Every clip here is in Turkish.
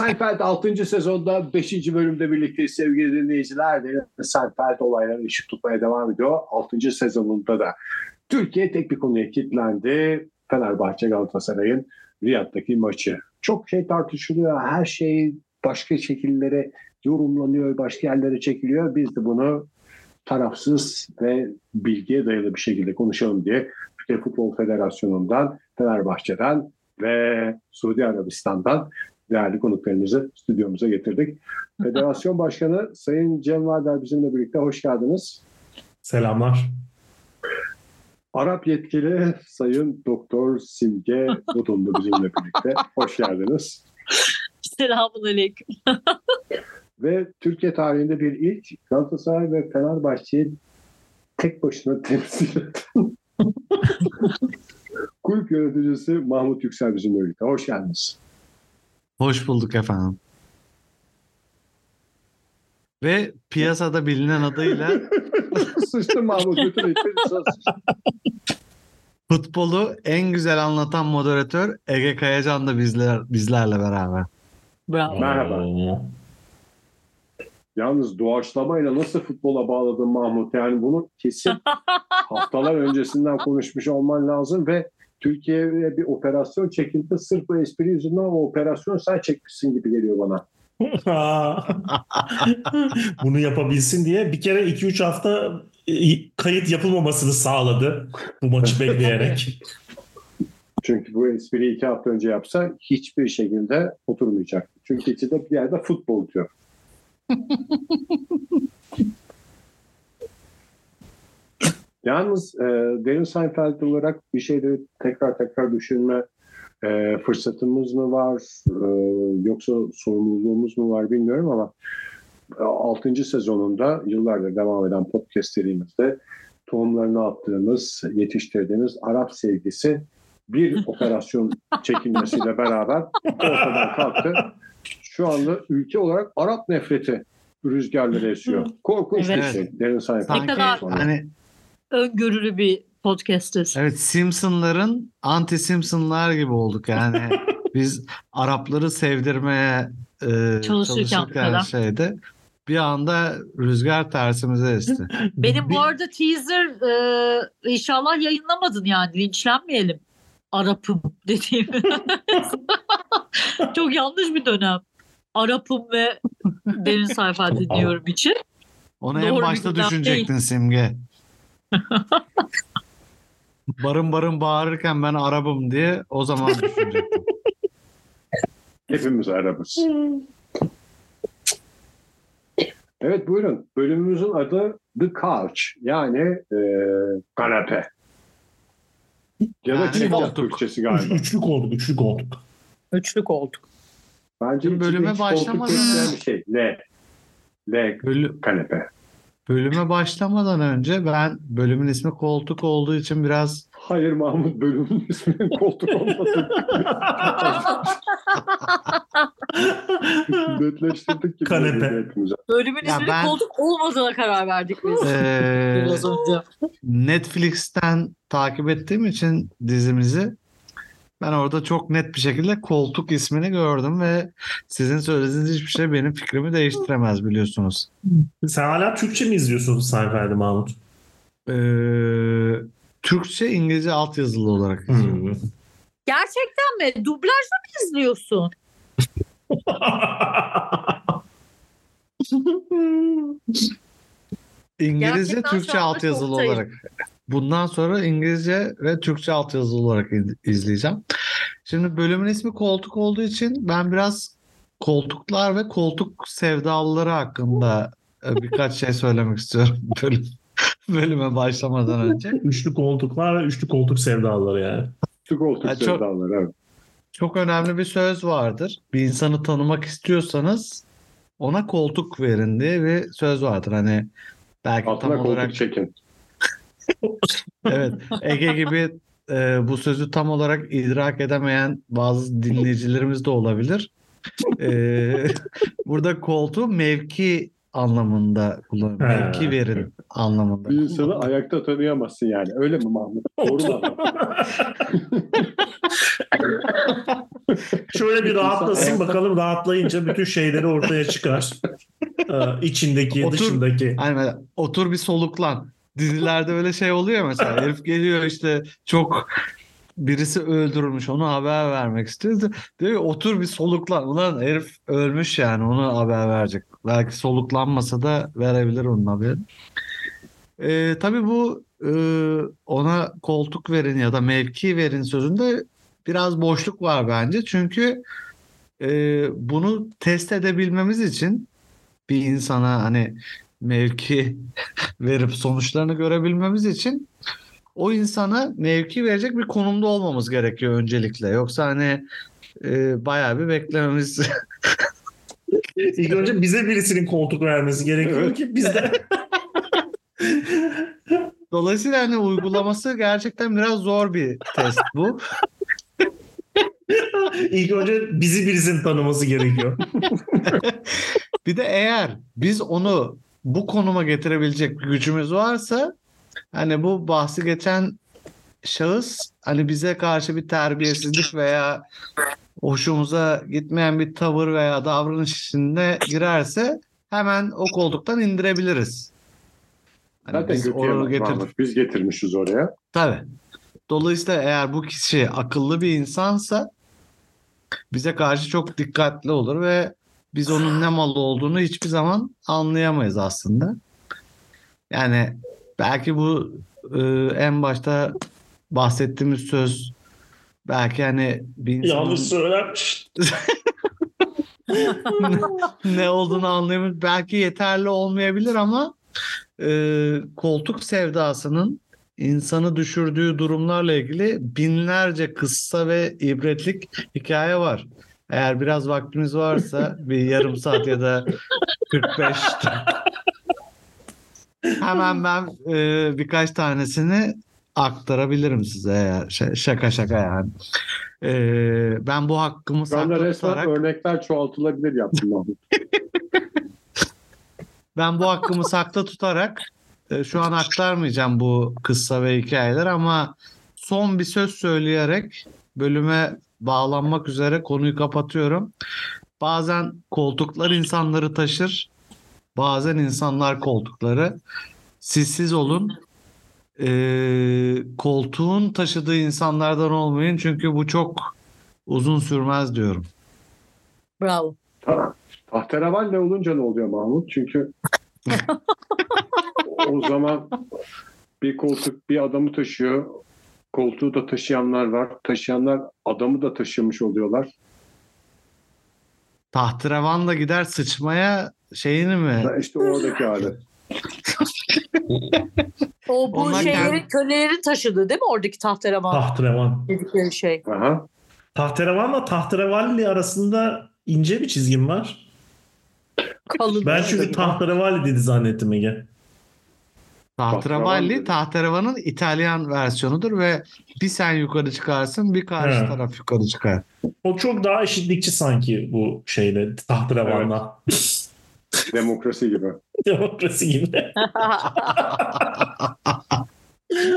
Seinfeld 6. sezonda 5. bölümde birlikte sevgili dinleyiciler. Seinfeld olayları ışık tutmaya devam ediyor. 6. sezonunda da Türkiye tek bir konuya kilitlendi. Fenerbahçe Galatasaray'ın Riyad'daki maçı. Çok şey tartışılıyor. Her şey başka şekillere yorumlanıyor, başka yerlere çekiliyor. Biz de bunu tarafsız ve bilgiye dayalı bir şekilde konuşalım diye Türkiye Futbol Federasyonu'ndan, Fenerbahçe'den ve Suudi Arabistan'dan değerli konuklarımızı stüdyomuza getirdik. Federasyon Başkanı Sayın Cem Varder bizimle birlikte. Hoş geldiniz. Selamlar. Arap yetkili Sayın Doktor Simge Budunlu bizimle birlikte. Hoş geldiniz. Selamun Aleyküm. Ve Türkiye tarihinde bir ilk Galatasaray ve Fenerbahçe'yi tek başına temsil eden kulüp yöneticisi Mahmut Yüksel bizimle birlikte. Hoş geldiniz. Hoş bulduk efendim. Ve piyasada bilinen adıyla Sıçtı Mahmut. Ekmeği futbolu en güzel anlatan moderatör Ege Kayacan da bizler, bizlerle beraber. Bravo. Merhaba. Yalnız doğaçlamayla nasıl futbola bağladın Mahmut? Yani bunu kesin haftalar öncesinden konuşmuş olman lazım ve Türkiye'ye bir operasyon çekildi. Sırf bu espri yüzünden o operasyon sen çekmişsin gibi geliyor bana. Bunu yapabilsin diye bir kere 2-3 hafta e, kayıt yapılmamasını sağladı bu maçı bekleyerek. Çünkü bu espriyi iki hafta önce yapsa hiçbir şekilde oturmayacak. Çünkü içinde bir yerde futbol diyor. Yalnız e, Derin Seinfeld olarak bir şeyleri tekrar tekrar düşünme e, fırsatımız mı var e, yoksa sorumluluğumuz mu var bilmiyorum ama 6. sezonunda yıllardır devam eden podcast serimizde tohumlarını attığımız, yetiştirdiğimiz Arap sevgisi bir operasyon çekilmesiyle beraber ortadan kalktı. Şu anda ülke olarak Arap nefreti rüzgarları esiyor. Korkunç Evet. bir şey. Derin Seinfeld. Sanki hani Öngörülü bir podcast'iz. evet Simpsonların anti Simpsonlar gibi olduk yani. Biz Arapları sevdirmeye e, Çalışırken falan. şeyde bir anda rüzgar tersimize esti. Benim Bir- bu arada teaser e, inşallah yayınlamadın yani linçlenmeyelim. Arap'ım dediğim. Çok yanlış bir dönem. Arap'ım ve derin sayfa dinliyorum için. Onu Doğru en başta düşünecektin Simge. barın barın bağırırken ben Arabım diye o zaman düşünecektim. Hepimiz Arapız. Evet buyurun. Bölümümüzün adı The Couch. Yani e, kanepe. Ya da Yani çift koltuk. Türkçesi Üç, galiba. üçlük olduk, üçlük olduk. Üçlük olduk. Bence Şimdi bölüme koltuk başlamadan- bir şey. L. L Bölü- kanepe. Bölüme başlamadan önce ben bölümün ismi koltuk olduğu için biraz Hayır Mahmut bölümün isminin koltuk olmasın. Netleştirdik gibi. Kanepe. hepimize. Bölümün Ya isminin ben- koltuk olmadığına karar verdik biz. eee, Biraz önce. Netflix'ten takip ettiğim için dizimizi ben orada çok net bir şekilde koltuk ismini gördüm ve sizin söylediğiniz hiçbir şey benim fikrimi değiştiremez biliyorsunuz. Sen hala Türkçe mi izliyorsun Seinfeld'i Mahmut? Eee, Türkçe İngilizce altyazılı olarak izliyorum. Hmm. Gerçekten mi? Dublajla mı izliyorsun? İngilizce Gerçekten Türkçe altyazılı olarak. Bundan sonra İngilizce ve Türkçe altyazılı olarak iz- izleyeceğim. Şimdi bölümün ismi koltuk olduğu için ben biraz koltuklar ve koltuk sevdalıları hakkında e, birkaç şey söylemek istiyorum bölüm, bölüme başlamadan önce. üçlü koltuklar ve üçlü koltuk sevdaları yani. Şu koltuk Ha, çok- sevdaları evet. Çok önemli bir söz vardır. Bir insanı tanımak istiyorsanız ona koltuk verin diye bir söz vardır. Hani belki Altına tam koltuk olarak çekin. Evet, Ege gibi e, bu sözü tam olarak idrak edemeyen bazı dinleyicilerimiz de olabilir. E, burada koltuğu mevki anlamında kullanıyor. Ha. Mevki verin anlamında. Bir insanı ayakta tanıyamazsın yani. Öyle mi Mahmut? Doğru mu? Şöyle bir rahatlasın bakalım rahatlayınca bütün şeyleri ortaya çıkar. Ee, içindeki, Otur. dışındaki. Hani mesela otur bir soluklan. Dizilerde öyle şey oluyor mesela. Herif geliyor işte çok birisi öldürülmüş onu haber vermek istiyor. Diyor ki otur bir soluklan. Ulan herif ölmüş yani onu haber verecek. Belki soluklanmasa da verebilir onun haberini. Ee, tabii bu e, ona koltuk verin ya da mevki verin sözünde biraz boşluk var bence. Çünkü e, bunu test edebilmemiz için bir insana hani mevki verip sonuçlarını görebilmemiz için o insana mevki verecek bir konumda olmamız gerekiyor öncelikle. Yoksa hani e, bayağı bir beklememiz İlk önce bize birisinin koltuk vermesi gerekiyor ki biz de Dolayısıyla hani uygulaması gerçekten biraz zor bir test bu. ilk önce bizi birisinin tanıması gerekiyor. Bir de eğer biz onu bu konuma getirebilecek bir gücümüz varsa hani bu bahsi geçen şahıs hani bize karşı bir terbiyesizlik veya hoşumuza gitmeyen bir tavır veya davranış içinde girerse hemen o koltuktan indirebiliriz. Hani Zaten biz onu getirdik. Biz getirmişiz oraya. Tabii. Dolayısıyla eğer bu kişi akıllı bir insansa bize karşı çok dikkatli olur ve biz onun ne malı olduğunu hiçbir zaman anlayamayız aslında. Yani belki bu e, en başta bahsettiğimiz söz belki hani bir insanın Yanlış söylenmiş. ne olduğunu anlayamayız. Belki yeterli olmayabilir ama e, koltuk sevdasının insanı düşürdüğü durumlarla ilgili binlerce kıssa ve ibretlik hikaye var. Eğer biraz vaktimiz varsa bir yarım saat ya da 45 hemen ben e, birkaç tanesini aktarabilirim size eğer şaka şaka yani. E, ben bu hakkımı saklı resmen tutarak örnekler çoğaltılabilir yaptım Mahmut. Ben bu hakkımı saklı tutarak e, şu an aktarmayacağım bu kıssa ve hikayeler ama son bir söz söyleyerek bölüme bağlanmak üzere konuyu kapatıyorum. Bazen koltuklar insanları taşır, bazen insanlar koltukları. Siz olun. E, koltuğun taşıdığı insanlardan olmayın çünkü bu çok uzun sürmez diyorum. Bravo. Ta- Tahterevalli olunca ne oluyor Mahmut? Çünkü o zaman bir koltuk bir adamı taşıyor. Koltuğu da taşıyanlar var. Taşıyanlar adamı da taşımış oluyorlar. Tahterevanla gider sıçmaya şeyini mi? İşte oradaki hali. O bu Onlar şeylerin kendi- kölelerin taşıdığı değil mi oradaki tahterevan Tahterevan. dedikleri şey? Aha. Tahterevanla tahterevalli arasında ince bir çizgim var. Kalın. Ben çünkü tahterevalli dedi zannettim Ege. Tahterevalli, tahterevanın İtalyan versiyonudur ve bir sen yukarı çıkarsın bir karşı He. taraf yukarı çıkar. O çok daha eşitlikçi sanki bu şeyle tahterevanla. Demokrasi gibi. Demokrasi gibi.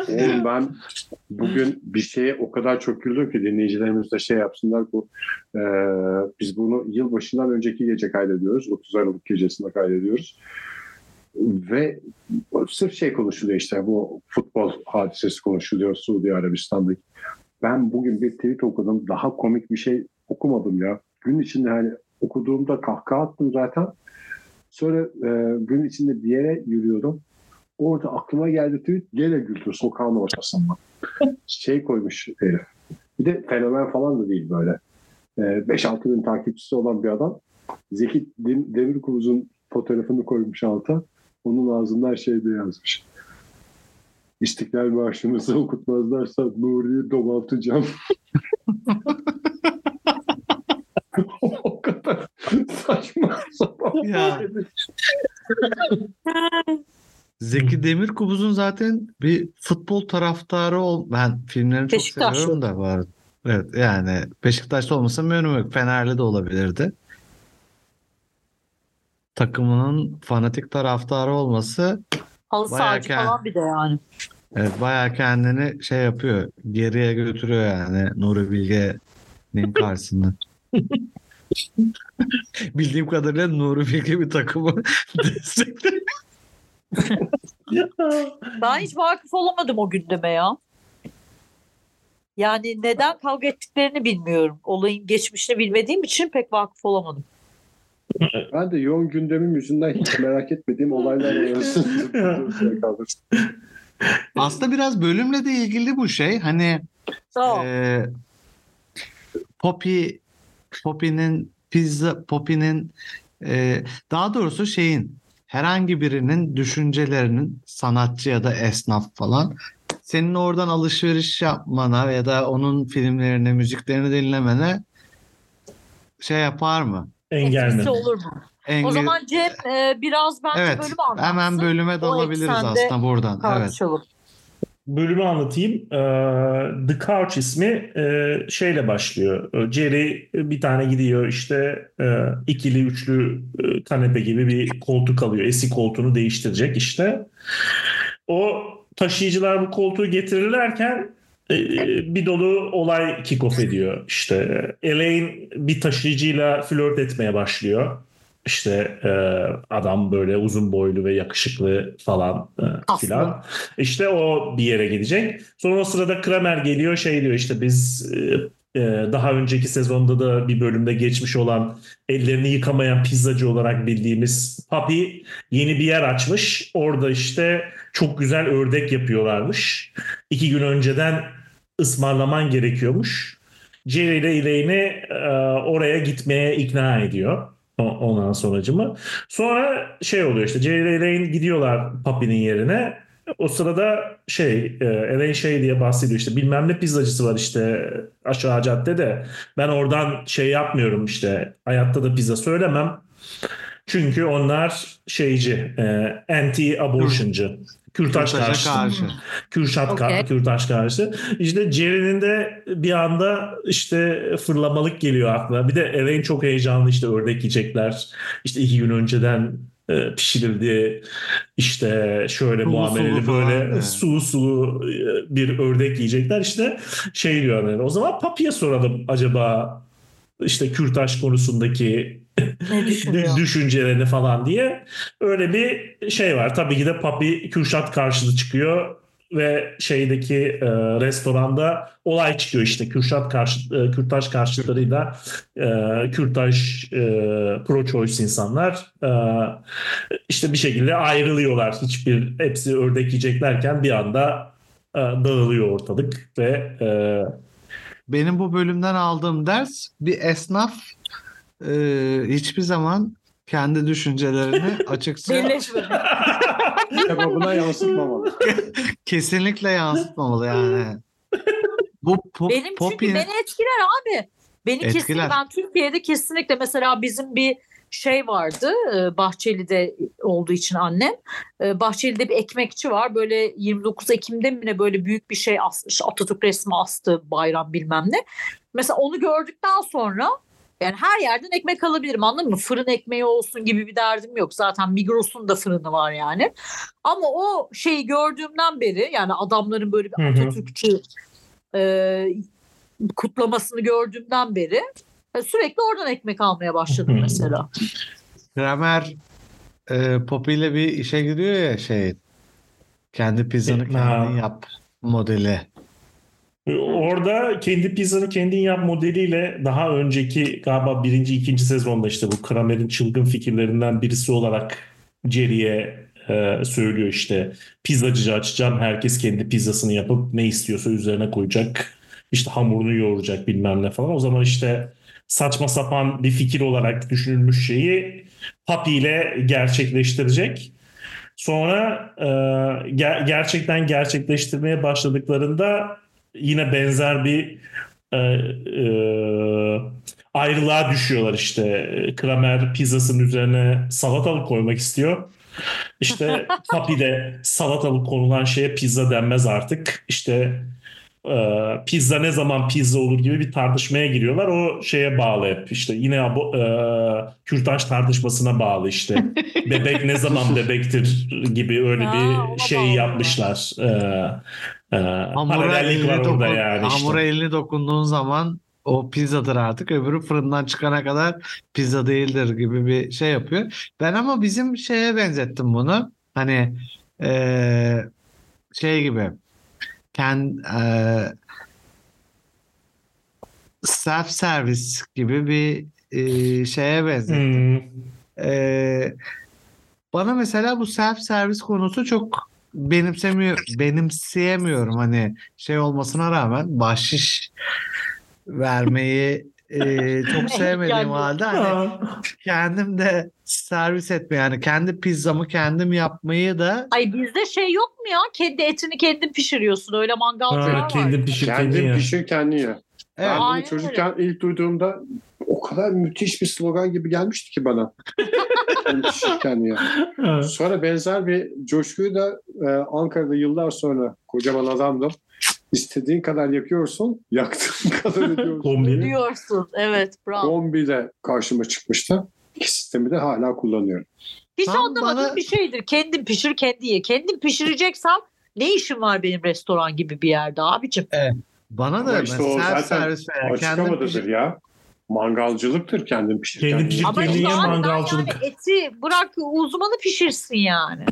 Oğlum ben bugün bir şeye o kadar çok güldüm ki dinleyicilerimiz de şey yapsınlar bu e, biz bunu yılbaşından önceki gece kaydediyoruz. 30 Aralık gecesinde kaydediyoruz. Ve sırf şey konuşuluyor işte bu futbol hadisesi konuşuluyor Suudi Arabistan'daki. Ben bugün bir tweet okudum. Daha komik bir şey okumadım ya. Gün içinde hani okuduğumda kahkaha attım zaten. Sonra e, gün içinde bir yere yürüyordum. Orada aklıma geldi tweet gene güldü sokağın ortasında. şey koymuş herif. Bir de fenomen falan da değil böyle. Ee, 5-6 bin takipçisi olan bir adam. Zeki Dem- Demirkubuz'un fotoğrafını koymuş alta. Onun ağzından şey diye yazmış. İstiklal Marşı'mızı okutmazlarsa Nuri'yi domaltacağım. o kadar saçma sapan. Ya. Zeki Demirkubuz'un zaten bir futbol taraftarı ol. Ben filmlerini çok Beşiktaşlı. seviyorum da var. Evet yani Beşiktaş'ta olmasa önemi yok. Fenerli de olabilirdi. Takımının fanatik taraftarı olması Halı sahacı kend- falan bir de yani. evet, bayağı kendini şey yapıyor. Geriye götürüyor yani Nuri Bilge Nin karşısında. Bildiğim kadarıyla Nuri Bilge bir takımı destekliyor. Ben hiç vakıf olamadım o gündeme ya. Yani neden kavga ettiklerini bilmiyorum. Olayın geçmişini bilmediğim için pek vakıf olamadım. Ben de yoğun gündemim yüzünden hiç merak etmediğim olaylar arasında kaldım. Aslında biraz bölümle de ilgili bu şey. Hani Tamam. Ee, Poppy Poppy'nin pizza Poppy'nin e, daha doğrusu şeyin herhangi birinin düşüncelerinin sanatçı ya da esnaf falan senin oradan alışveriş yapmana ya da onun filmlerini, müziklerini dinlemene şey yapar mı? Engel mi? Olur mu? Engel- O zaman Cem e, biraz bence evet, bölümü anlatsın. hemen bölüme dalabiliriz aslında buradan. Evet. tartışalım. Bölümü anlatayım. Ee, The Couch ismi e, şeyle başlıyor. Jerry bir tane gidiyor işte e, ikili üçlü e, kanepe gibi bir koltuk alıyor. Eski koltuğunu değiştirecek işte. O taşıyıcılar bu koltuğu getirirlerken e, bir dolu olay kick-off ediyor. İşte Elaine bir taşıyıcıyla flört etmeye başlıyor. İşte e, adam böyle uzun boylu ve yakışıklı falan e, filan. İşte o bir yere gidecek. Sonra o sırada Kramer geliyor şey diyor işte biz e, e, daha önceki sezonda da bir bölümde geçmiş olan ellerini yıkamayan pizzacı olarak bildiğimiz Papi yeni bir yer açmış. Orada işte çok güzel ördek yapıyorlarmış. İki gün önceden ısmarlaman gerekiyormuş. Jerry ile Elaine'i e, oraya gitmeye ikna ediyor. Ondan sonracımı. Sonra şey oluyor işte Jerry ile Elaine gidiyorlar Papi'nin yerine. O sırada şey Elaine şey diye bahsediyor işte bilmem ne pizzacısı var işte aşağı caddede. Ben oradan şey yapmıyorum işte hayatta da pizza söylemem. Çünkü onlar şeyci, e, anti-abortion'cı. Kürtaja karşı. karşı. Kürşat Okey. ka- Kürtaş karşı. İşte Jerry'nin de bir anda işte fırlamalık geliyor aklına. Bir de Elaine çok heyecanlı işte ördek yiyecekler. İşte iki gün önceden e, pişirildi. İşte şöyle Sulu muameleli sulu böyle evet. sulu sulu e, bir ördek yiyecekler. İşte şey diyor yani, o zaman Papi'ye soralım acaba işte kürtaj konusundaki düşüncelerini falan diye öyle bir şey var. Tabii ki de Papi Kürşat karşılığı çıkıyor ve şeydeki e, restoranda olay çıkıyor işte Kürşat karşı e, Kürtaj karşıtlarıyla e, Kürtaj e, pro choice insanlar e, işte bir şekilde ayrılıyorlar. Hiçbir hepsi ördek yiyeceklerken bir anda e, dağılıyor ortalık ve e, Benim bu bölümden aldığım ders bir esnaf e, hiçbir zaman kendi düşüncelerini açıkça. Cevabına yansıtmamalı. kesinlikle yansıtmamalı yani. Bu po- Benim çünkü Poppy'nin- beni etkiler abi. Beni kesinlikle Etkiler. ben Türkiye'de kesinlikle mesela bizim bir şey vardı e, Bahçeli'de olduğu için annem. E, Bahçeli'de bir ekmekçi var. Böyle 29 Ekim'de mi ne böyle büyük bir şey asmış. Atatürk resmi astı bayram bilmem ne. Mesela onu gördükten sonra yani her yerden ekmek alabilirim anladın mı? Fırın ekmeği olsun gibi bir derdim yok. Zaten Migros'un da fırını var yani. Ama o şeyi gördüğümden beri yani adamların böyle bir. Atatürkçü e, kutlamasını gördüğümden beri e, sürekli oradan ekmek almaya başladım mesela. Kramer e, Poppy ile bir işe giriyor ya şey kendi pizzanı E, kendin yap modeli. Orada kendi pizzanı kendin yap modeliyle daha önceki galiba birinci, ikinci sezonda işte bu Kramer'in çılgın fikirlerinden birisi olarak Jerry'e e, söylüyor işte pizzacı açacağım herkes kendi pizzasını yapıp ne istiyorsa üzerine koyacak işte hamurunu yoğuracak bilmem ne falan o zaman işte saçma sapan bir fikir olarak düşünülmüş şeyi Papi ile gerçekleştirecek. Sonra e, ger- gerçekten gerçekleştirmeye başladıklarında yine benzer bir e, e, ayrılığa düşüyorlar işte. Kramer pizzasının üzerine salatalık koymak istiyor. İşte Papi de salatalık konulan şeye pizza denmez artık. İşte pizza ne zaman pizza olur gibi bir tartışmaya giriyorlar. O şeye bağlı hep işte yine bu e, kürtaj tartışmasına bağlı işte. Bebek ne zaman bebektir gibi öyle bir şey yapmışlar. E, e, Hamura paralellik elini, var orada dokun, yani işte. hamura elini dokunduğun zaman o pizzadır artık. Öbürü fırından çıkana kadar pizza değildir gibi bir şey yapıyor. Ben ama bizim şeye benzettim bunu. Hani eee, şey gibi kend, eee, self service gibi bir eee, şeye benzettim. Hmm. Ee, bana mesela bu self servis konusu çok benimsemiyor, benimseyemiyorum hani şey olmasına rağmen bahşiş vermeyi e, çok sevmediğim halde hani Ha. kendim de servis etme yani kendi pizzamı kendim yapmayı da Ay bizde şey yok mu ya? Kendi etini kendin pişiriyorsun. Öyle mangalcılar Ha, var. kendin pişir kendin Kendin ya. pişir kendin ye. evet, Ben bunu Aynen çocukken ilk duyduğumda o kadar müthiş bir slogan gibi gelmişti ki bana. Kendin pişir kendin ye. Ha. Sonra benzer bir coşkuyu da e, Ankara'da yıllar sonra kocaman adamdım. İstediğin kadar yakıyorsun, yaktığın kadar ödüyorsun. Kombi. Diyorsun. Evet bravo. Kombi de karşıma çıkmıştı. İki sistemi de hala kullanıyorum. Hiç Tam anlamadığım bana- bir şeydir. Kendin pişir kendi ye. Kendin pişireceksem ne işim var benim restoran gibi bir yerde abicim? bana Ama da işte o self zaten servis veya Açık kendim havadadır pişir- ya. Mangalcılıktır kendin pişir. Ye. pişir. Ama Kendin işte ben mangalcılık. yani eti bırak uzmanı pişirsin yani.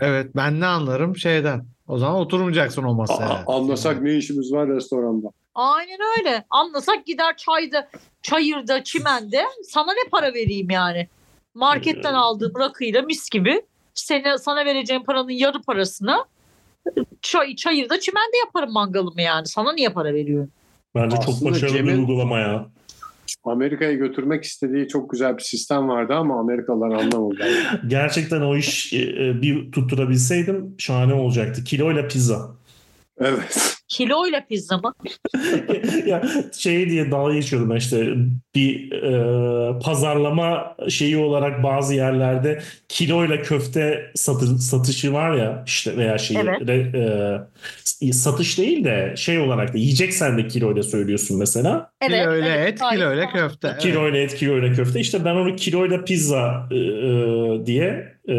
Evet ben ne anlarım şeyden. O zaman oturmayacaksın o masaya. A- Anlasak ne işimiz var restoranda? Aynen öyle. Anlasak gider çayda, çayırda, çimende sana ne para vereyim yani? Marketten aldığım rakıyla mis gibi sene, sana vereceğim paranın yarı parasını çay, çayırda çimende yaparım mangalımı yani. Sana niye para veriyorum? Bence çok Aslında başarılı bir Cem'in- uygulama ya. Amerika'ya götürmek istediği çok güzel bir sistem vardı ama Amerikalılar anlamadılar. Gerçekten o iş e, e, bir tutturabilseydim şahane olacaktı. Kiloyla pizza. Evet. Kiloyla pizza mı? ya şey diye dalga geçiyordum ben işte bir e, pazarlama şeyi olarak bazı yerlerde kiloyla köfte satı, satışı var ya işte veya şeyi Evet. re- e, satış değil de şey olarak da yiyeceksen de kiloyla söylüyorsun mesela. Evet. Kiloyla evet, et, kiloyla köfte. Evet. Kiloyla et, kiloyla köfte. İşte ben onu kiloyla pizza e, e, diye e,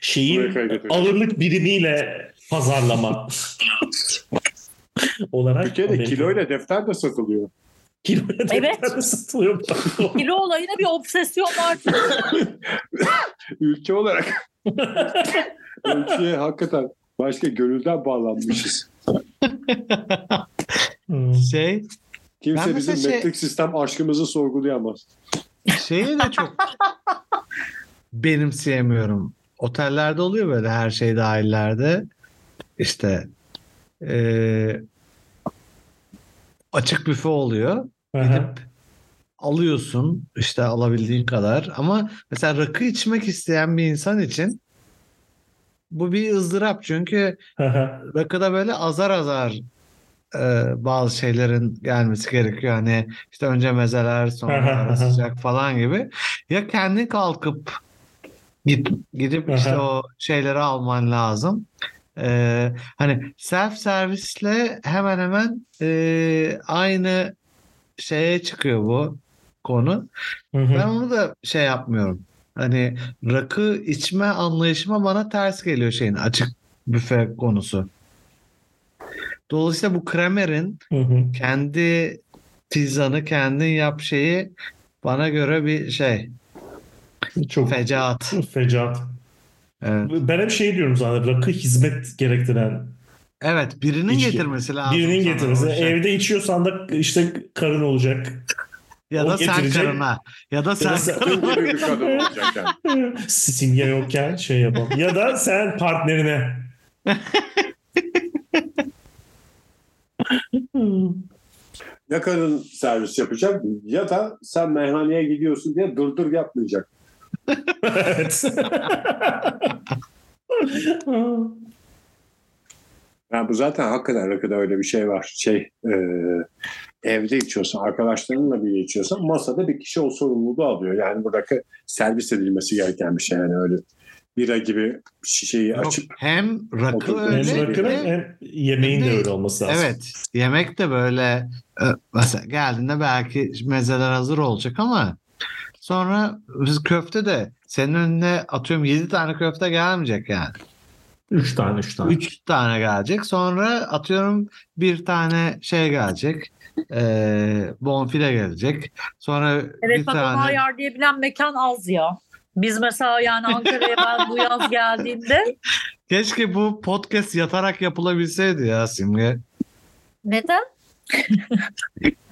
şeyin ağırlık birimiyle pazarlama olarak. Türkiye'de Amerika- kiloyla defter de satılıyor. Kiloyla Evet. satılıyor. Kilo olayına bir obsesyon var. Ülke olarak ölçüye hakikaten başka gönülden bağlanmışız. Hmm. Şey Kimse Ben bizim şey- metrik sistem aşkımızı sorgulayamaz. şeyi de çok benimseyemiyorum. Otellerde oluyor böyle her şey dahillerde. İşte eee, açık büfe oluyor. Aha. Gidip alıyorsun işte alabildiğin kadar. Ama mesela rakı içmek isteyen bir insan için bu bir ızdırap. Çünkü Aha. rakıda böyle azar azar e, bazı şeylerin gelmesi gerekiyor. Hani işte önce mezeler sonra sıcak falan gibi. Ya kendin kalkıp git, gidip işte o şeyleri alman lazım. Ee, hani self servisle hemen hemen e, aynı şeye çıkıyor bu konu. Hı hı. Ben onu da şey yapmıyorum. Hani rakı içme anlayışıma bana ters geliyor şeyin açık büfe konusu. Dolayısıyla bu Kramer'in Hı hı. kendi pizzanı kendin yap şeyi bana göre bir şey Çok fecaat. fecaat. Evet, Ben hep şey diyorum zaten rakı hizmet gerektiren evet birinin İçki. getirmesi lazım. birinin getirmesi. o şey. Evde içiyorsan da işte karın olacak. Ya da sen karına. Ya da sen sen- gibi bir kadın olacak yani. Simge yokken şey yapalım. Ya da sen partnerine. Ya kadın servis yapacak ya da sen meyhaneye gidiyorsun diye dırdır yapmayacak. Evet. Yani bu zaten hakikaten rakıda öyle bir şey var. Şey e, evde içiyorsan, arkadaşlarınla bile içiyorsan masada bir kişi o sorumluluğu alıyor. Yani buradaki servis edilmesi gereken bir şey. Yani öyle bira gibi şişeyi Yok, açıp hem rakı Otur- hem öyle rakının hem yemeğin de hem de- öyle olması lazım. Evet. Yemek de böyle e, mesela geldiğinde belki mezeler hazır olacak ama sonra biz köfte de senin önüne atıyorum 7 tane köfte gelmeyecek yani. Üç tane, üç tane. Üç tane gelecek. Sonra atıyorum bir tane şey gelecek. Ee, bonfile gelecek. Sonra Evet bir bak tane ayarlayabilen mekan az ya. Biz mesela yani Ankara'ya ben bu yaz geldiğimde keşke bu podcast yatarak yapılabilseydi ya Simge. neden?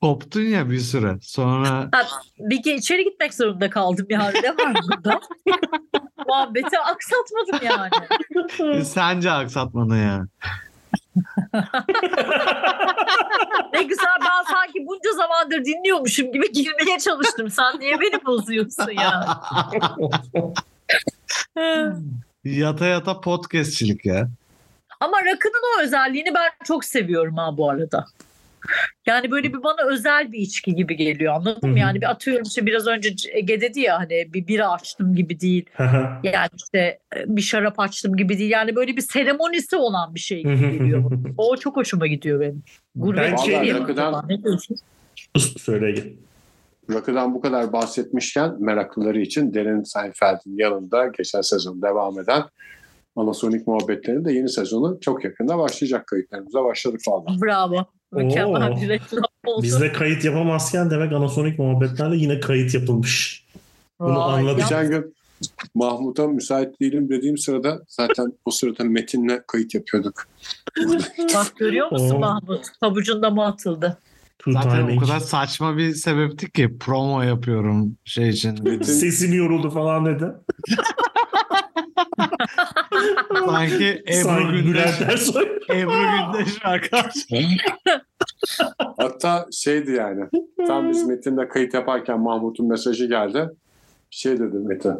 Koptun ya bir süre. Sonra Bir ge- içeri gitmek zorunda kaldım yani. Ne var burada? Muhabbeti aksatmadım yani. sence aksatmadın yani. Ne güzel ben sanki bunca zamandır dinliyormuşum gibi girmeye çalıştım. Sen niye beni bozuyorsun ya? yata yata podcastçilik ya. Ama rakının o özelliğini ben çok seviyorum ha bu arada. Yani böyle bir bana özel bir içki gibi geliyor anladın mı? Yani bir atıyorum işte biraz önce Ege dedi ya hani bir bira açtım gibi değil. Yani işte e, bir şarap açtım gibi değil. Yani böyle bir seremonisi olan bir şey gibi geliyor. o çok hoşuma gidiyor benim. Gurbet Ben şey şey- yemek Rakıdan- falan. Ne diyorsun? Söyle git. Rakıdan bu kadar bahsetmişken meraklıları için Derin Seinfeld'in yanında geçen sezon devam eden Anasonik muhabbetlerinin de yeni sezonu çok yakında başlayacak kayıtlarımıza başladık valla. Bravo. Mükemmel Oo. bir reklam oldu. Bizde kayıt yapamazken demek anasonik muhabbetlerle yine kayıt yapılmış. bunu Vay, Geçen gün Mahmut'a müsait değilim dediğim sırada zaten o sırada Metin'le kayıt yapıyorduk. Bak görüyor musun Oo. Mahmut? Pabucunda mı atıldı? Two Zaten o timing. kadar saçma bir sebepti ki promo yapıyorum şey için. Sesim yoruldu falan dedi. Sanki Ebru Gündeş. Ebru Gündeş arkadaş. hatta şeydi yani tam biz Metin'le kayıt yaparken Mahmut'un mesajı geldi. Şey dedi Metin.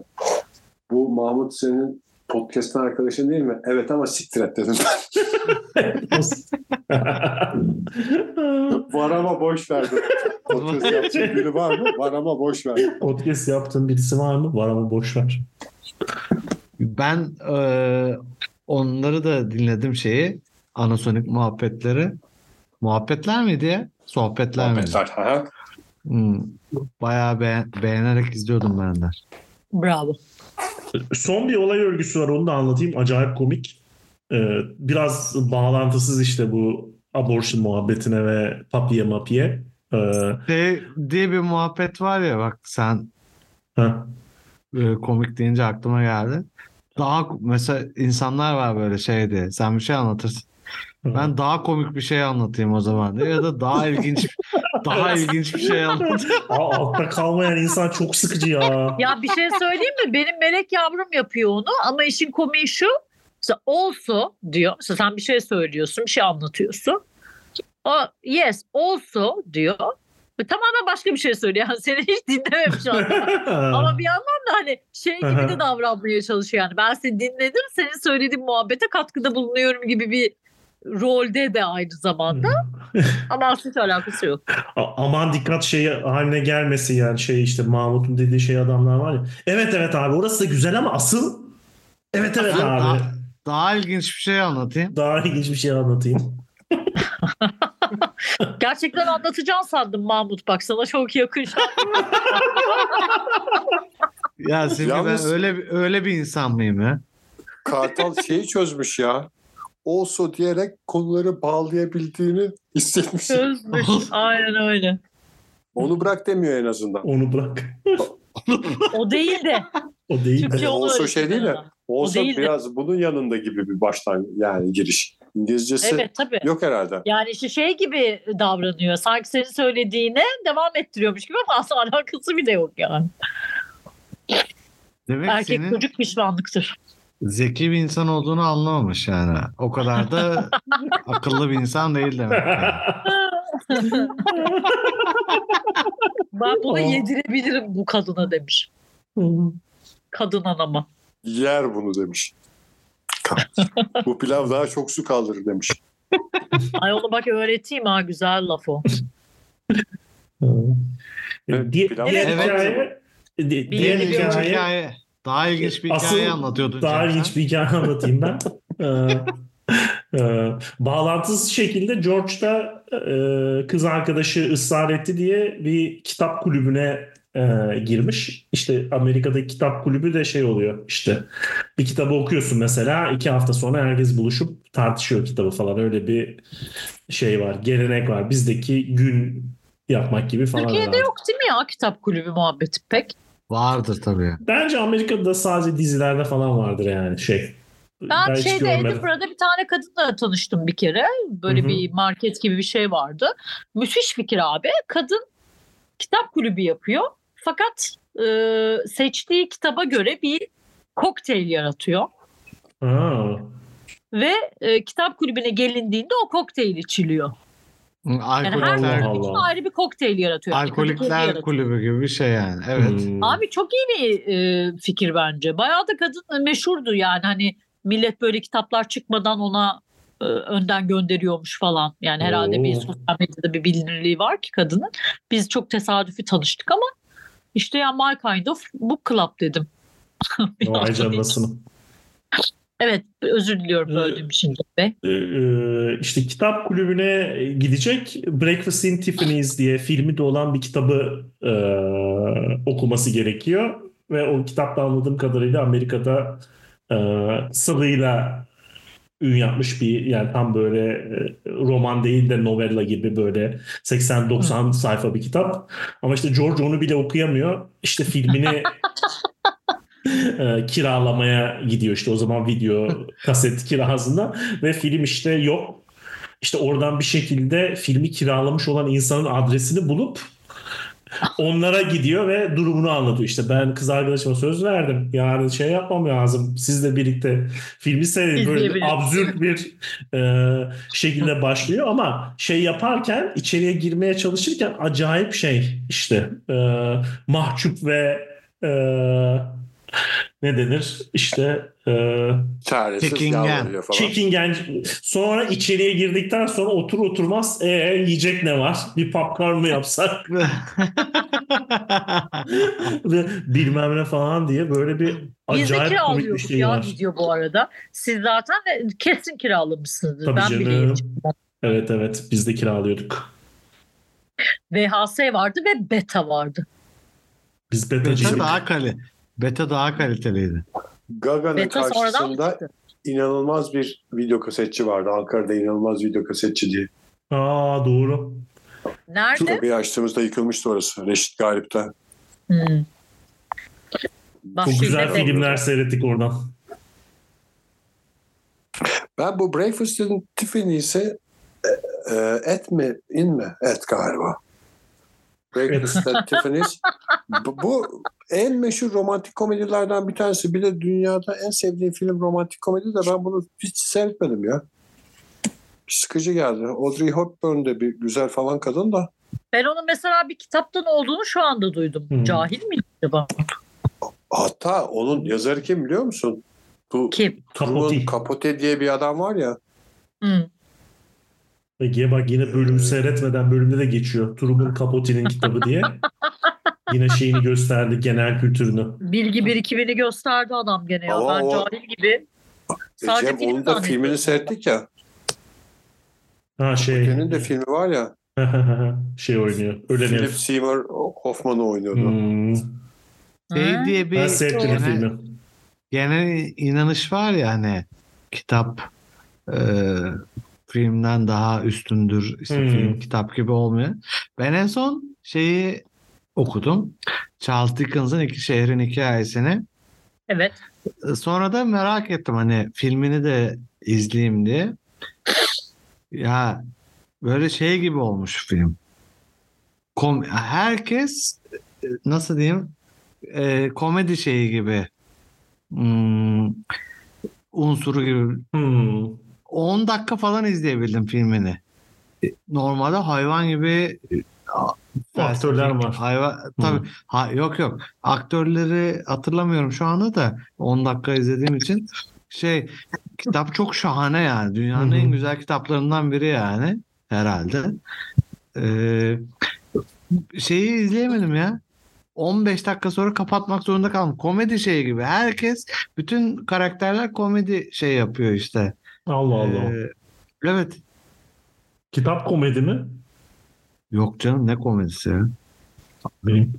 Bu Mahmut senin podcast'ın arkadaşın değil mi? Evet ama siktir et dedim. Var ama boş verdim. Podcast yapacak biri var mı? Var ama boş verdim. Podcast yaptığın birisi var mı? Var ama boş ver. Ben e, onları da dinledim şeyi. Anasonik muhabbetleri. Muhabbetler miydi ya? Sohbetler miydi? Muhabbetler. ha, ha. Hmm. Bayağı be- beğenerek izliyordum ben de. Bravo. Son bir olay örgüsü var onu da anlatayım. Acayip komik. Ee, biraz bağlantısız işte bu abortion muhabbetine ve papiye mapiye. Ee, diye bir muhabbet var ya bak sen ha. e, komik deyince aklıma geldi. Daha mesela insanlar var böyle şey diye. Sen bir şey anlatırsın. Ben daha komik bir şey anlatayım o zaman. Ya da daha ilginç daha ilginç bir şey anlat. Aa, altta kalmayan insan çok sıkıcı ya. Ya bir şey söyleyeyim mi? Benim melek yavrum yapıyor onu ama işin komiği şu. Mesela also diyor. Mesela sen bir şey söylüyorsun, bir şey anlatıyorsun. O yes also diyor. Ve tamamen başka bir şey söylüyor. Yani seni hiç dinlememiş adam. Ama bir yandan da hani şey gibi de davranmaya çalışıyor yani. Ben seni dinledim, senin söylediğin muhabbete katkıda bulunuyorum gibi bir rolde de aynı zamanda. Ama aslında hiç alakası yok. Aman dikkat şey haline gelmesin yani şey işte Mahmut'un dediği şey adamlar var ya. Evet evet abi orası da güzel ama asıl evet evet Ben abi. daha, daha ilginç bir şey anlatayım. Daha ilginç bir şey anlatayım. Gerçekten anlatacağım sandım Mahmut. Bak sana çok yakın. Ya Simge Yalnız- ben öyle öyle bir insan mıyım ya? Kartal şeyi çözmüş ya. Also diyerek konuları bağlayabildiğini hissetmiş. Çözmüş. Aynen öyle. Onu bırak demiyor en azından. Onu bırak. O değil de. O değil de. Türkçe Also öğretti şey değil de. de. biraz bunun yanında gibi bir baştan yani giriş. İngilizcesi Evet tabii. yok herhalde. Yani işte şey gibi davranıyor. Sanki senin söylediğine devam ettiriyormuş gibi ama aslında alakası bile yok yani. Demek Erkek senin çocuk pişmanlıktır. Zeki bir insan olduğunu anlamamış yani. O kadar da akıllı bir insan değil demek. yani. Ben bunu yedirebilirim bu kadına demiş. Kadın anama. Yer bunu demiş. Bu pilav daha çok su kaldırır demiş. Ay onu bak öğreteyim ha güzel laf o. Evet, Di- pilav- diğer Evet. hikaye diğer hikaye. Daha ilginç bir Asıl hikaye anlatıyordun. daha ilginç bir hikaye anlatayım ben. Ee, e, bağlantısız şekilde George da e, kız arkadaşı ısrar etti diye bir kitap kulübüne e, girmiş. İşte Amerika'daki kitap kulübü de şey oluyor işte bir kitabı okuyorsun mesela iki hafta sonra herkes buluşup tartışıyor kitabı falan öyle bir şey var gelenek var bizdeki gün yapmak gibi falan Türkiye'de var. yok değil mi ya kitap kulübü muhabbeti pek? Vardır tabii. Bence Amerika'da sadece dizilerde falan vardır yani şey. Ben, hiç şeyde. Edinburgh'da bir tane kadınla tanıştım bir kere. Böyle Hı hı. bir market gibi bir şey vardı. Müthiş fikir abi. Kadın kitap kulübü yapıyor. Fakat e, seçtiği kitaba göre bir kokteyl yaratıyor. Ha. Ve e, kitap kulübüne gelindiğinde o kokteyl içiliyor. Yani her Allah kulüp için Allah. ayrı bir kokteyl yaratıyor. Yani alkolikler yaratıyor. kulübü gibi bir şey yani. Evet. Hmm. Abi çok iyi bir e, fikir bence. Bayağı da kadın meşhurdu yani hani millet böyle kitaplar çıkmadan ona e, önden gönderiyormuş falan. Yani herhalde bir Oo. sosyal medyada bir bilinirliği var ki kadının. Biz çok tesadüfi tanıştık ama işte ya my kind of book club dedim. Bir Vay canlasını. Evet özür diliyorum Ee, böldüğüm için Cenk Bey. Ee, işte kitap kulübüne gidecek Breakfast in Tiffany's diye filmi de olan bir kitabı e, okuması gerekiyor. Ve o kitapta anladığım kadarıyla Amerika'da e, sılıyla ün yapmış bir yani tam böyle e, roman değil de novella gibi böyle 80-90 sayfa bir kitap. Ama işte George onu bile okuyamıyor. İşte filmini e, kiralamaya gidiyor işte o zaman video kaset kirasında ve film işte yok. İşte oradan bir şekilde filmi kiralamış olan insanın adresini bulup onlara gidiyor ve durumunu anlatıyor. İşte ben kız arkadaşıma söz verdim. Yani şey yapmam lazım. Sizle birlikte filmi seyredin. Böyle absürt bir e, şekilde başlıyor ama şey yaparken içeriye girmeye çalışırken acayip şey işte e, mahcup ve e, ne denir? İşte e, Çaresiz Çekingen. falan. çekingen. Sonra içeriye girdikten sonra otur oturmaz e, yiyecek ne var? Bir popcorn mı yapsak? Bilmem ne falan diye böyle bir Biz de acayip komik bir şey ya var. video bu arada. Siz zaten kesin kiralamışsınızdır. Tabii ben canım. Evet evet biz de kiralıyorduk. VHS vardı ve beta vardı. Biz Beta betacıydık. daha kali. Beta daha kaliteliydi. Gaga'nın Beta karşısında inanılmaz bir video kasetçi vardı. Ankara'da inanılmaz video kasetçi diye. Aa doğru. Nerede? Tabii açtığımızda yıkılmıştı orası. Reşit Galip'te. Hmm. Çok güzel de- filmler seyrettik oradan. Ben bu Breakfast in Tiffany's'i e, e, et mi in mi? Et galiba. Breakfast at Tiffany's. Bu, bu en meşhur romantik komedilerden bir tanesi. Bir de dünyada en sevdiğim film romantik komedi de ben bunu hiç seyretmedim ya. Sıkıcı geldi. Audrey Hepburn de bir güzel falan kadın da. Ben onun mesela bir kitaptan olduğunu şu anda duydum. Hmm. Cahil mi acaba? Hatta onun yazarı kim biliyor musun? Bu Kim? Truman Capote. Capote diye bir adam var ya. Hmm. Ege bak yine bölümü seyretmeden bölümde de geçiyor. Truman Capote'nin kitabı diye. Yine şeyini gösterdi genel kültürünü. Bilgi birikimini gösterdi adam gene ya. Ama ben o- cahil gibi. Sadece Cem film onun da filmini seyrettik ya. Ha şey. Capote'nin de filmi var ya. şey oynuyor. Ölen Philip herif. Seymour Hoffman'ı oynuyordu. Hmm. Şey Ha? diye bir seyrettim o genel, filmi. genel inanış var ya hani kitap e, filmden daha üstündür. İşte Hmm. film kitap gibi olmuyor. Ben en son şeyi okudum. Charles Dickens'ın iki şehrin hikayesini. Evet. Sonra da merak ettim hani filmini de izleyeyim diye. Ya böyle şey gibi olmuş film. Kom herkes nasıl diyeyim e, komedi şeyi gibi Hmm, unsuru gibi Hmm. 10 dakika falan izleyebildim filmini. E, Normalde hayvan gibi e, Aktörler var. Hayvan tabii ha, yok yok. Aktörleri hatırlamıyorum şu anda da 10 dakika izlediğim için şey kitap çok şahane yani. Dünyanın Hı hı. en güzel kitaplarından biri yani herhalde. Ee, şeyi izleyemedim ya. 15 dakika sonra kapatmak zorunda kaldım. Komedi şeyi gibi. Herkes bütün karakterler komedi şey yapıyor işte. Allah Allah. Ee, evet. Kitap komedi mi? Yok canım ne komedisi ya. Benim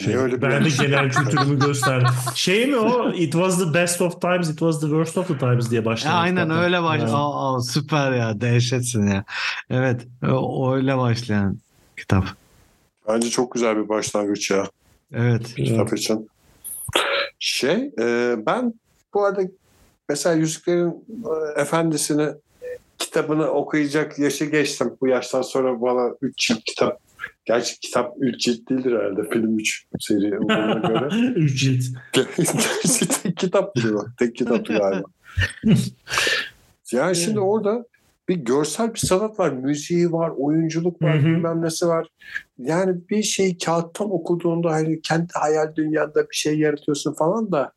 Şey, öyle ben de genel kültürümü gösterdim. Şey mi o? It was the best of times, it was the worst of the times diye Ya başladı. aynen kitapta. öyle baş. Yani. Aa, süper ya dehşetsin ya. Evet o, öyle başlayan kitap. Bence çok güzel bir başlangıç ya Evet. kitap için. Şey e, ben bu arada mesela Yüzüklerin e, Efendisi'ni kitabını okuyacak yaşı geçtim. Bu yaştan sonra bana 3 cilt kitap Gerçi kitap 3 cilt değildir herhalde. Film 3 seri olduğuna göre. Üç cilt. Gerçi tek kitap bu. Tek kitaptı galiba. yani şimdi orada bir görsel bir sanat var. Müziği var, oyunculuk var, Hı hı. bilmem nesi var. Yani bir şeyi kağıttan okuduğunda hani kendi hayal dünyanda bir şey yaratıyorsun falan da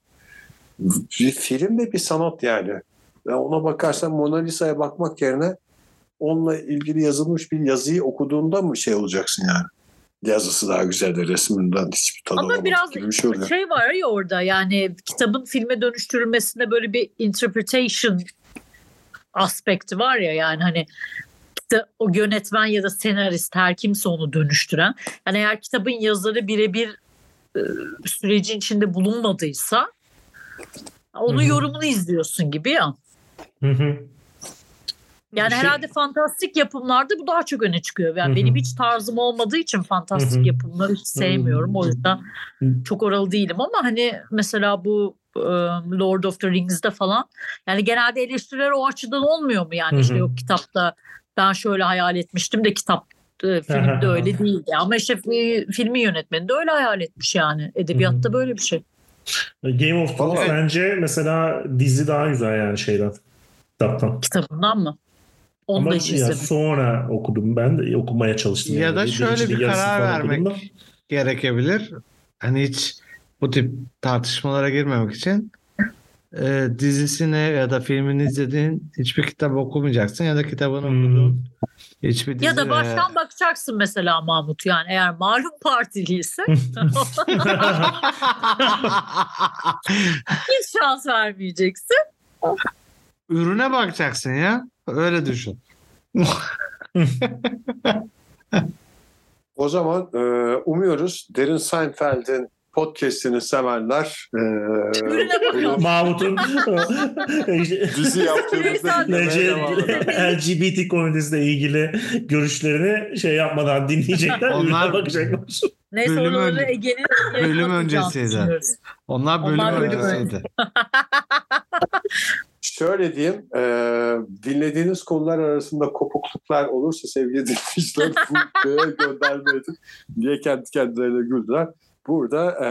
bir film de bir sanat yani. Ya ona bakarsan Mona Lisa'ya bakmak yerine onunla ilgili yazılmış bir yazıyı okuduğunda mı şey olacaksın yani? Yazısı daha güzeldir resminden hiçbir tadı Ama biraz gibi bir şey oluyor. şey var ya orada yani kitabın filme dönüştürülmesinde böyle bir interpretation aspekti var ya yani hani işte o yönetmen ya da senarist her kimse onu dönüştüren. Yani eğer kitabın yazarı birebir e, sürecin içinde bulunmadıysa onun Hı hı. yorumunu izliyorsun gibi ya. Hı hı. Yani Şey- herhalde fantastik yapımlarda bu daha çok öne çıkıyor. Yani Hı hı. benim hiç tarzım olmadığı için fantastik Hı hı. yapımları hiç sevmiyorum. O yüzden çok oralı değilim ama hani mesela bu e, Lord of the Rings'de falan yani genelde eleştiriler o açıdan olmuyor mu yani Hı hı. işte yok kitapta ben şöyle hayal etmiştim de kitap e, filmde öyle değildi ama işte filmi yönetmeni de öyle hayal etmiş yani edebiyatta böyle bir şey. Game of Thrones Vallahi- bence mesela dizi daha güzel yani şeyden. Kitaptan. Kitabından mı? Onu Ama da hiç ya sonra okudum ben de okumaya çalıştım. Ya yani. da şöyle bir karar vermek da. gerekebilir. Hani hiç bu tip tartışmalara girmemek için e, dizisini ya da filmini izlediğin hiçbir kitap okumayacaksın ya da kitabını Hmm. okuduğun hiçbir dizi Ya da baştan bakacaksın mesela Mahmut yani eğer malum partiliyse hiç şans vermeyeceksin. Ürüne bakacaksın ya. Öyle düşün. O zaman e, umuyoruz Derin Seinfeld'in podcast'ini sevenler e. Mahmut'un dizi yaptığımızda. LGBT komünitesiyle ilgili görüşlerini şey yapmadan dinleyecekler. Onlar- bakacaklar. Neyse Bölüm oraları önce- Ege'nin bölüm öncesiydi. Onlar bölüm Onlar bölüm öncesiydi. Şöyle diyeyim, e, dinlediğiniz konular arasında kopukluklar olursa sevgili dinleyiciler bu göndermeyin diye kendi kendilerine güldüler. Burada e,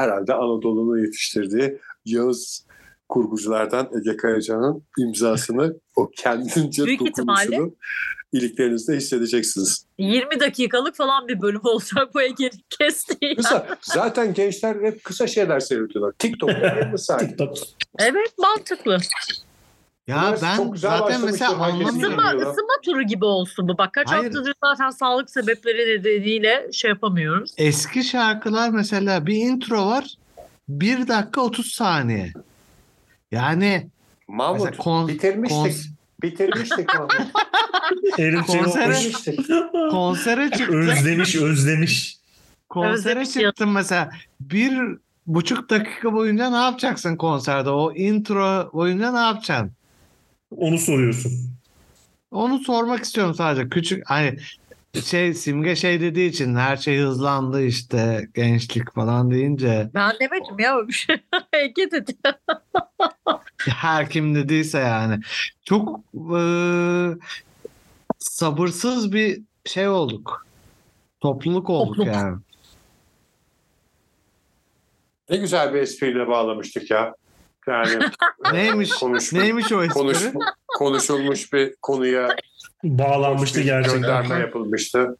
herhalde Anadolu'nun yetiştirdiği Yağız kurguculardan Ege Kayacan'ın imzasını o kendince Büyük dokunuşunu iliklerinizde hissedeceksiniz. 20 dakikalık falan bir bölüm olacak bu Ege'nin kestiği. Kısa, zaten gençler hep kısa şeyler seyrediyorlar. TikTok'ta 20 saniye. TikTok. Evet mantıklı. Ya Evet, ben çok güzel zaten mesela anlamıyorum. Isınma, ısınma turu gibi olsun bu. Bak kaç Hayır. haftadır zaten sağlık sebepleri nedeniyle şey yapamıyoruz. Eski şarkılar mesela bir intro var. 1 dakika 30 saniye. Yani Mahmut kon- bitirmiştik. kons- Bitirmiştik Mahmut. Herif şey Konsere- konsere çıktım. özlemiş özlemiş. Konsere Özlemiş ya. çıktım mesela. Bir buçuk dakika boyunca ne yapacaksın konserde? O intro boyunca ne yapacaksın? Onu soruyorsun. Onu sormak istiyorum sadece. Küçük hani şey simge şey dediği için her şey hızlandı işte gençlik falan deyince Ben demedim ya bir şey. Ege dedi. her kim dediyse yani çok eee, sabırsız bir şey olduk. Topluluk olduk Topluluk. yani. Ne güzel bir espriyle bağlamıştık ya. Yani Neymiş? konuş, Neymiş o espri? konuş, konuşulmuş bir konuya Bağlanmıştı bir gerçekten. gönderme yapılmıştı.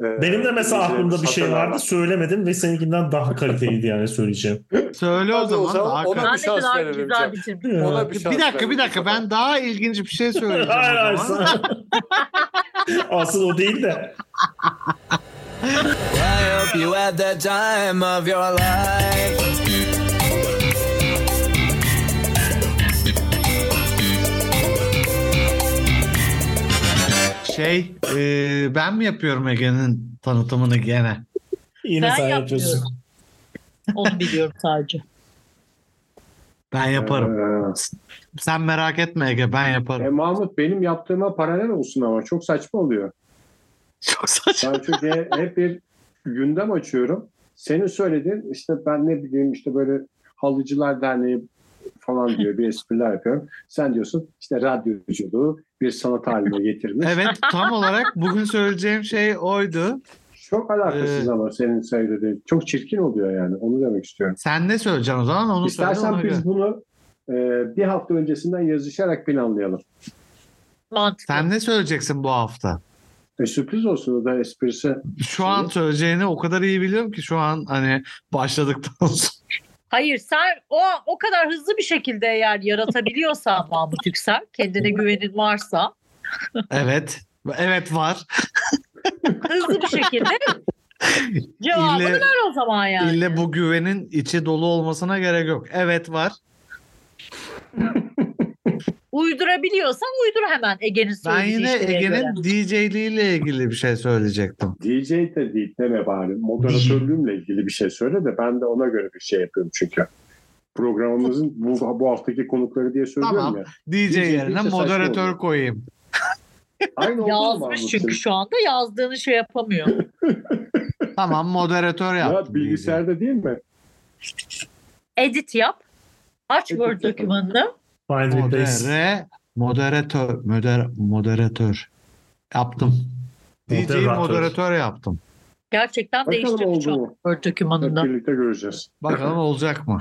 Ee, Benim de mesela aklımda bir şey vardı söylemedim ve seninkinden daha kaliteliydi yani söyleyeceğim. Söyle o Hadi o zaman. zaman daha ona bir şans verelim. Ona bir, bir şans dakika bir dakika ben daha ilginç bir şey söyleyeceğim hayır o hayır. zaman. Asıl o değil de. I hope you had the time of your life. Şey e, ben mi yapıyorum Ege'nin tanıtımını gene? Yine Ben sen yapıyorsun. Onu biliyorum sadece. Ben yaparım. Ee, Sen merak etme Ege ben E, yaparım. Mahmut benim yaptığıma paralel olsun ama çok saçma oluyor. Çok saçma. Ben çünkü he- hep bir gündem açıyorum. Senin söylediğin işte ben ne bileyim işte böyle Halıcılar Derneği falan diyor bir espriler yapıyorum. Sen diyorsun işte radyoculuğu bir sanat haline getirmiş. Evet tam olarak bugün söyleyeceğim şey oydu. Çok alakasız Ee, ama senin söylediğin. Çok çirkin oluyor yani. Onu demek istiyorum. Sen ne söyleyeceksin o zaman onu söyle. İstersen biz göre. bunu e, bir hafta öncesinden yazışarak planlayalım. Mantıklı. Sen ne söyleyeceksin bu hafta? E, sürpriz olsun o da esprisi. Şu an söyleyeceğini o kadar iyi biliyorum ki şu an hani başladıktan sonra. Hayır sen o o kadar hızlı bir şekilde eğer yaratabiliyorsan Mahmut Yüksel kendine güvenin varsa Evet. Evet var. hızlı bir şekilde cevabını İlle- ver o zaman yani. İlle bu güvenin içi dolu olmasına gerek yok. Evet var. Uydurabiliyorsan uydur hemen Ege'nin Ben söylediği yine şeye göre. Ege'nin DJ'liğiyle ilgili bir şey söyleyecektim. DJ de değil deme bari. Moderatörlüğümle ilgili bir şey söyle de ben de ona göre bir şey yapıyorum çünkü. Programımızın bu, bu haftaki konukları diye söylüyorum Tamam. ya. DJ DJ yerine moderatör oluyor. koyayım. Aynı Yazmış çünkü şu anda yazdığını şey yapamıyor. Tamam moderatör yaptım. Ya bilgisayarda değil mi? Edit yap. Aç Edit Word dokümanını. Find. Modere, moderatör, moder, moderatör. Yaptım. DJ Moderatör. moderatör yaptım. Gerçekten Bakalım değiştirdi oldu mu? Hep birlikte göreceğiz. Bakalım olacak mı?